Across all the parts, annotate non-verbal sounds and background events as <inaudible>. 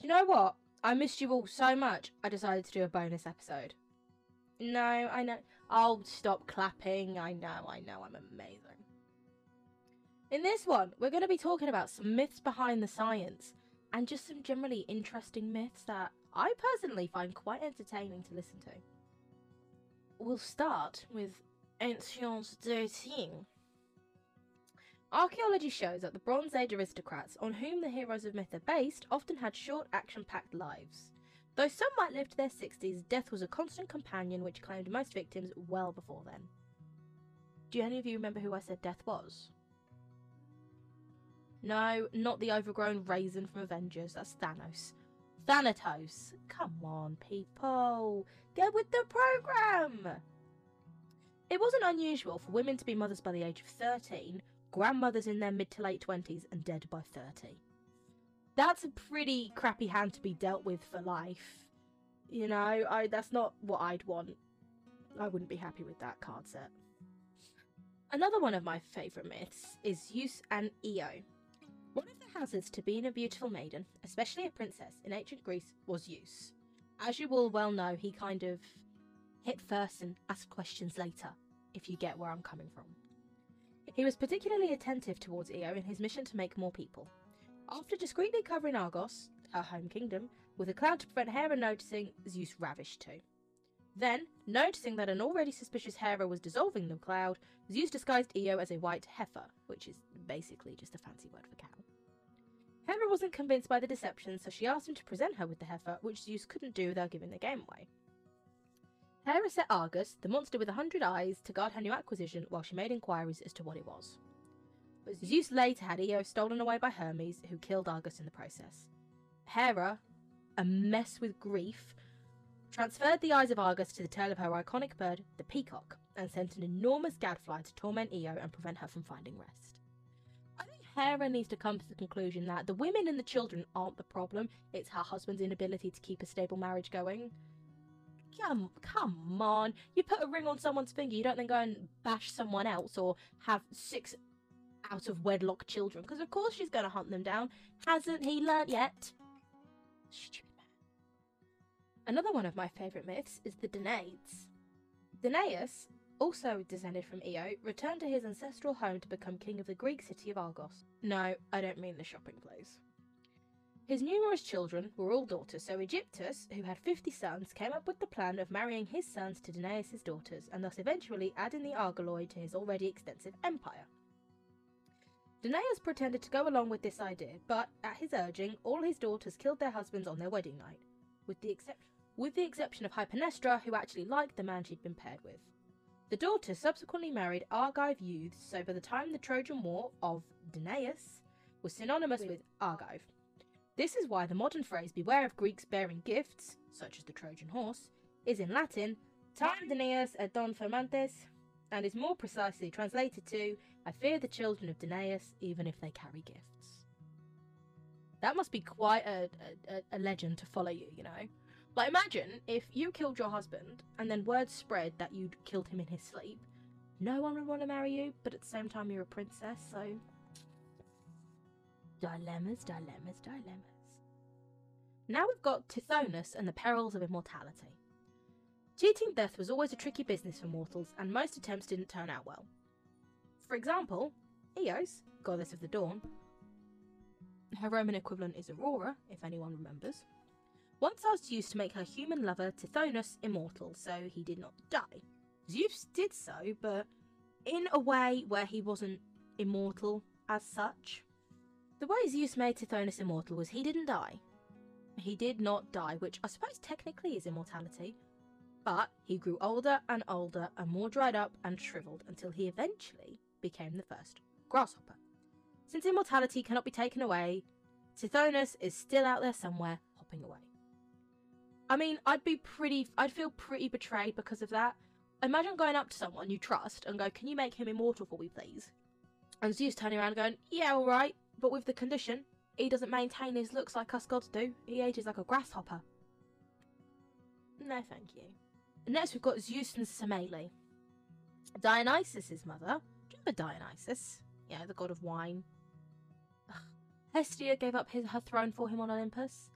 Do you know what? I missed you all so much, I decided to do a bonus episode. No, I know. I'll stop clapping. I know, I know, I'm amazing. In this one, we're going to be talking about some myths behind the science and just some generally interesting myths that I personally find quite entertaining to listen to. We'll start with Ancient 13. Archaeology shows that the Bronze Age aristocrats, on whom the heroes of myth are based, often had short, action packed lives. Though some might live to their 60s, death was a constant companion which claimed most victims well before then. Do any of you remember who I said death was? No, not the overgrown raisin from Avengers, that's Thanos. Thanatos. Come on, people. Get with the program! It wasn't unusual for women to be mothers by the age of 13, grandmothers in their mid to late 20s, and dead by 30. That's a pretty crappy hand to be dealt with for life. You know, I that's not what I'd want. I wouldn't be happy with that card set. Another one of my favourite myths is Zeus and Io. One of the hazards to being a beautiful maiden, especially a princess, in ancient Greece was Zeus. As you all well know, he kind of hit first and asked questions later, if you get where I'm coming from. He was particularly attentive towards Io in his mission to make more people. After discreetly covering Argos, her home kingdom, with a cloud to prevent Hera noticing, Zeus ravished too. Then, noticing that an already suspicious Hera was dissolving the cloud, Zeus disguised Io as a white heifer, which is basically just a fancy word for cow. Hera wasn't convinced by the deception, so she asked him to present her with the heifer, which Zeus couldn't do without giving the game away. Hera set Argus, the monster with a hundred eyes, to guard her new acquisition while she made inquiries as to what it was. But Zeus later had Io stolen away by Hermes, who killed Argus in the process. Hera, a mess with grief, transferred the eyes of Argus to the tail of her iconic bird, the peacock, and sent an enormous gadfly to torment Io and prevent her from finding rest. I think Hera needs to come to the conclusion that the women and the children aren't the problem, it's her husband's inability to keep a stable marriage going. Come, come on. You put a ring on someone's finger, you don't then go and bash someone else or have six out of wedlock children, because of course she's going to hunt them down. Hasn't he learnt yet? Stupid man. Another one of my favourite myths is the Danaids. Danaus, also descended from Io, returned to his ancestral home to become king of the Greek city of Argos. No, I don't mean the shopping place. His numerous children were all daughters, so Aegyptus, who had 50 sons, came up with the plan of marrying his sons to Danaus' daughters, and thus eventually adding the Argoloi to his already extensive empire. Danaus pretended to go along with this idea, but at his urging, all his daughters killed their husbands on their wedding night, with the, excep- with the exception of Hypermnestra, who actually liked the man she'd been paired with. The daughters subsequently married Argive youths, so by the time the Trojan War of Danaus was synonymous with Argive. This is why the modern phrase beware of Greeks bearing gifts, such as the Trojan horse, is in Latin Tam Danaeus et Don Fermantes, and is more precisely translated to I fear the children of Danaus even if they carry gifts. That must be quite a, a, a legend to follow you, you know? Like, imagine if you killed your husband and then word spread that you'd killed him in his sleep. No one would want to marry you, but at the same time, you're a princess, so Dilemmas, dilemmas, dilemmas. Now we've got Tithonus and the perils of immortality. Cheating death was always a tricky business for mortals, and most attempts didn't turn out well. For example, Eos, goddess of the dawn, her Roman equivalent is Aurora, if anyone remembers, once asked Zeus to make her human lover Tithonus immortal so he did not die. Zeus did so, but in a way where he wasn't immortal as such. The way Zeus made Tithonus immortal was he didn't die. He did not die, which I suppose technically is immortality, but he grew older and older and more dried up and shriveled until he eventually became the first grasshopper. Since immortality cannot be taken away, Tithonus is still out there somewhere hopping away. I mean, I'd be pretty, I'd feel pretty betrayed because of that. Imagine going up to someone you trust and go, Can you make him immortal for me, please? And Zeus turning around going, Yeah, alright, but with the condition he doesn't maintain his looks like us gods do. He ages like a grasshopper. No, thank you. Next, we've got Zeus and Semele. Dionysus' mother. Do you remember Dionysus? Yeah, the god of wine. Ugh. Hestia gave up his, her throne for him on Olympus.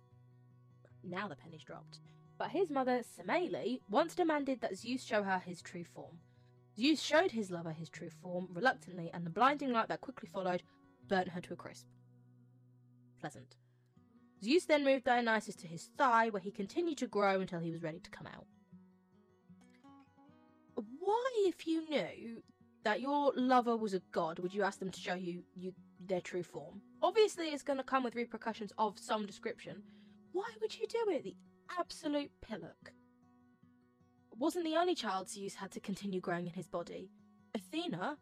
Now the penny's dropped. But his mother, Semele, once demanded that Zeus show her his true form. Zeus showed his lover his true form reluctantly, and the blinding light that quickly followed burnt her to a crisp. Pleasant. Zeus then moved Dionysus to his thigh, where he continued to grow until he was ready to come out. Why, if you knew that your lover was a god, would you ask them to show you, you their true form? Obviously, it's going to come with repercussions of some description. Why would you do it? The absolute pillock. Wasn't the only child Zeus had to continue growing in his body. Athena,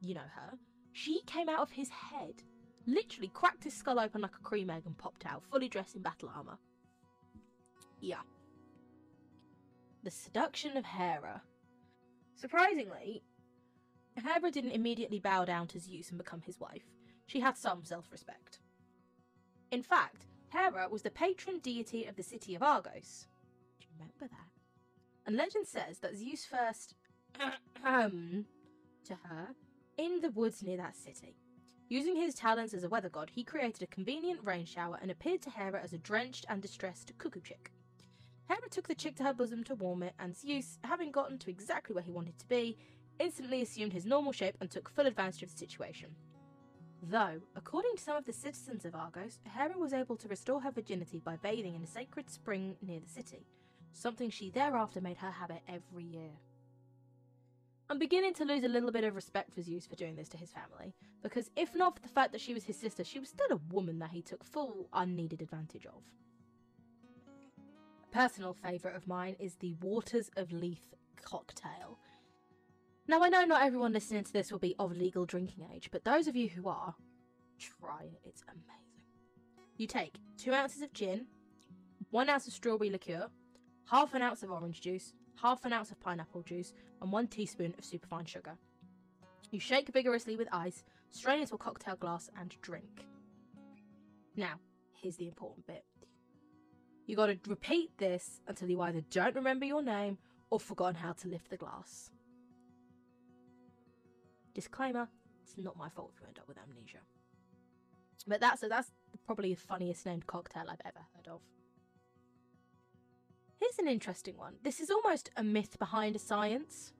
you know her, she came out of his head, literally cracked his skull open like a cream egg and popped out, fully dressed in battle armor. Yeah. The seduction of Hera. Surprisingly, Hera didn't immediately bow down to Zeus and become his wife. She had some self respect. In fact, Hera was the patron deity of the city of Argos. Do you remember that? And legend says that Zeus first <clears throat> um, to her in the woods near that city. Using his talents as a weather god, he created a convenient rain shower and appeared to Hera as a drenched and distressed cuckoo chick. Hera took the chick to her bosom to warm it, and Zeus, having gotten to exactly where he wanted to be, instantly assumed his normal shape and took full advantage of the situation. Though, according to some of the citizens of Argos, Hera was able to restore her virginity by bathing in a sacred spring near the city, something she thereafter made her habit every year. I'm beginning to lose a little bit of respect for Zeus for doing this to his family, because if not for the fact that she was his sister, she was still a woman that he took full unneeded advantage of. A personal favourite of mine is the Waters of Lethe cocktail. Now, I know not everyone listening to this will be of legal drinking age, but those of you who are, try it. It's amazing. You take two ounces of gin, one ounce of strawberry liqueur, half an ounce of orange juice, half an ounce of pineapple juice, and one teaspoon of superfine sugar. You shake vigorously with ice, strain into a cocktail glass, and drink. Now, here's the important bit. You gotta repeat this until you either don't remember your name or forgotten how to lift the glass. Disclaimer, it's not my fault if you end up with amnesia. But that's that's probably the funniest named cocktail I've ever heard of. Here's an interesting one. This is almost a myth behind a science.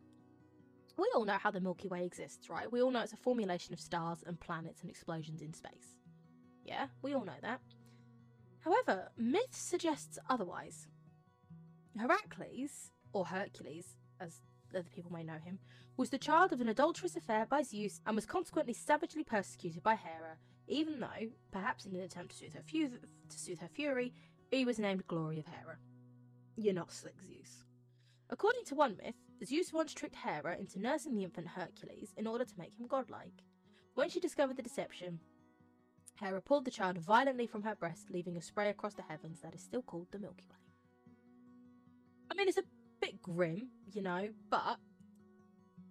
We all know how the Milky Way exists, right? We all know it's a formulation of stars and planets and explosions in space. Yeah, we all know that. However, myth suggests otherwise. Heracles, or Hercules, as other people may know him, was the child of an adulterous affair by Zeus and was consequently savagely persecuted by Hera, even though, perhaps in an attempt to soothe her, fu- to soothe her fury, he was named Glory of Hera. You're not slick, Zeus. According to one myth, Zeus once tricked Hera into nursing the infant Hercules in order to make him godlike. When she discovered the deception, Hera pulled the child violently from her breast, leaving a spray across the heavens that is still called the Milky Way. I mean, it's a bit grim, you know, but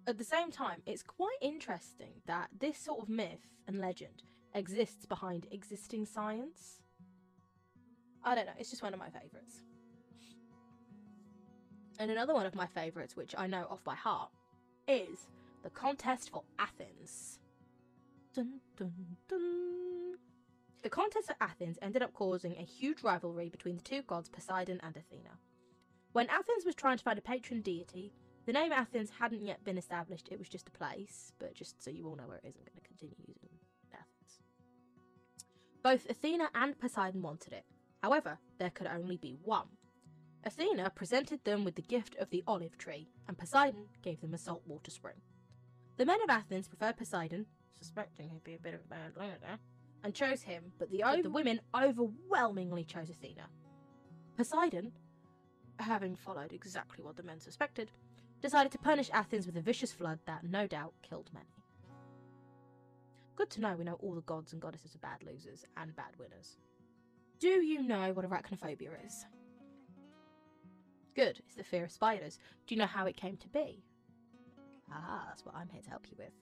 at the same time, it's quite interesting that this sort of myth and legend exists behind existing science. I don't know, it's just one of my favourites. And another one of my favourites, which I know off by heart, is the contest for Athens. Dun, dun, dun. The contest for Athens ended up causing a huge rivalry between the two gods Poseidon and Athena. When Athens was trying to find a patron deity, the name Athens hadn't yet been established, it was just a place, but just so you all know where it is, I'm going to continue using Athens. Both Athena and Poseidon wanted it. However, there could only be one. Athena presented them with the gift of the olive tree, and Poseidon gave them a saltwater spring. The men of Athens preferred Poseidon, suspecting he'd be a bit of a bad leader, and chose him, but the, the women overwhelmingly chose Athena. Poseidon, having followed exactly what the men suspected, decided to punish Athens with a vicious flood that no doubt killed many. Good to know we know all the gods and goddesses are bad losers and bad winners. Do you know what arachnophobia is? Good, it's the fear of spiders. Do you know how it came to be? Ah, that's what I'm here to help you with.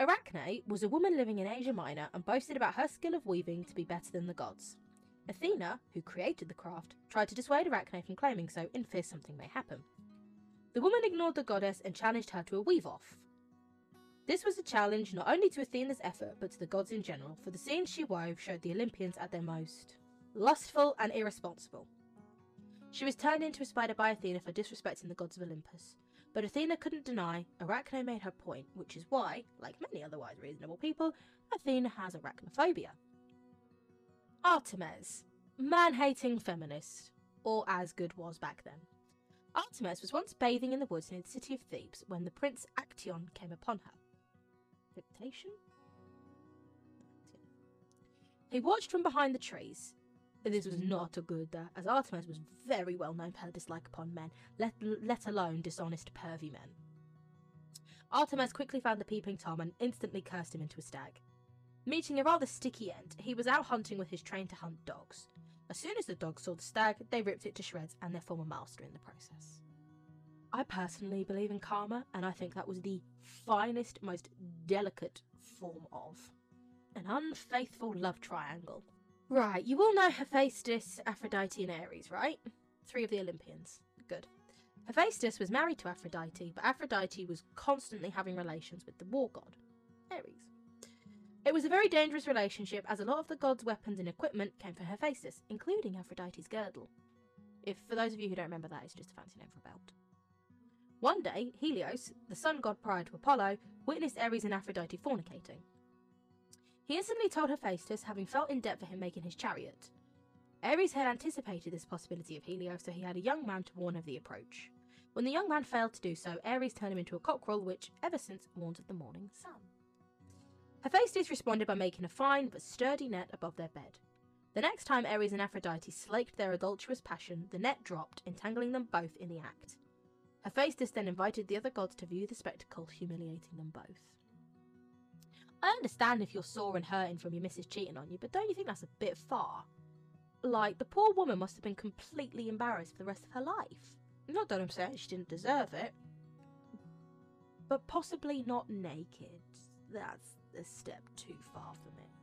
Arachne was a woman living in Asia Minor and boasted about her skill of weaving to be better than the gods. Athena, who created the craft, tried to dissuade Arachne from claiming so in fear something may happen. The woman ignored the goddess and challenged her to a weave off. This was a challenge not only to Athena's effort, but to the gods in general, for the scenes she wove showed the Olympians at their most lustful and irresponsible. She was turned into a spider by Athena for disrespecting the gods of Olympus. But Athena couldn't deny Arachne made her point, which is why, like many otherwise reasonable people, Athena has arachnophobia. Artemis, man hating feminist, or as good was back then. Artemis was once bathing in the woods near the city of Thebes when the prince Actaeon came upon her. Dictation? He watched from behind the trees. This was not a good, uh, as Artemis was very well known for her dislike upon men, let, let alone dishonest, pervy men. Artemis quickly found the peeping Tom and instantly cursed him into a stag. Meeting a rather sticky end, he was out hunting with his train to hunt dogs. As soon as the dogs saw the stag, they ripped it to shreds and their former master in the process. I personally believe in karma, and I think that was the finest, most delicate form of an unfaithful love triangle. Right, you all know Hephaestus, Aphrodite, and Ares, right? Three of the Olympians. Good. Hephaestus was married to Aphrodite, but Aphrodite was constantly having relations with the war god, Ares. It was a very dangerous relationship as a lot of the god's weapons and equipment came from Hephaestus, including Aphrodite's girdle. If, for those of you who don't remember that, it's just a fancy name for a belt. One day, Helios, the sun god prior to Apollo, witnessed Ares and Aphrodite fornicating. He instantly told Hephaestus, having felt in debt for him making his chariot. Ares had anticipated this possibility of Helios, so he had a young man to warn of the approach. When the young man failed to do so, Ares turned him into a cockerel, which, ever since, warns of the morning sun. Hephaestus responded by making a fine but sturdy net above their bed. The next time Ares and Aphrodite slaked their adulterous passion, the net dropped, entangling them both in the act. Hephaestus then invited the other gods to view the spectacle, humiliating them both. I understand if you're sore and hurting from your missus cheating on you, but don't you think that's a bit far? Like, the poor woman must have been completely embarrassed for the rest of her life. Not that I'm saying she didn't deserve it, but possibly not naked. That's a step too far for me.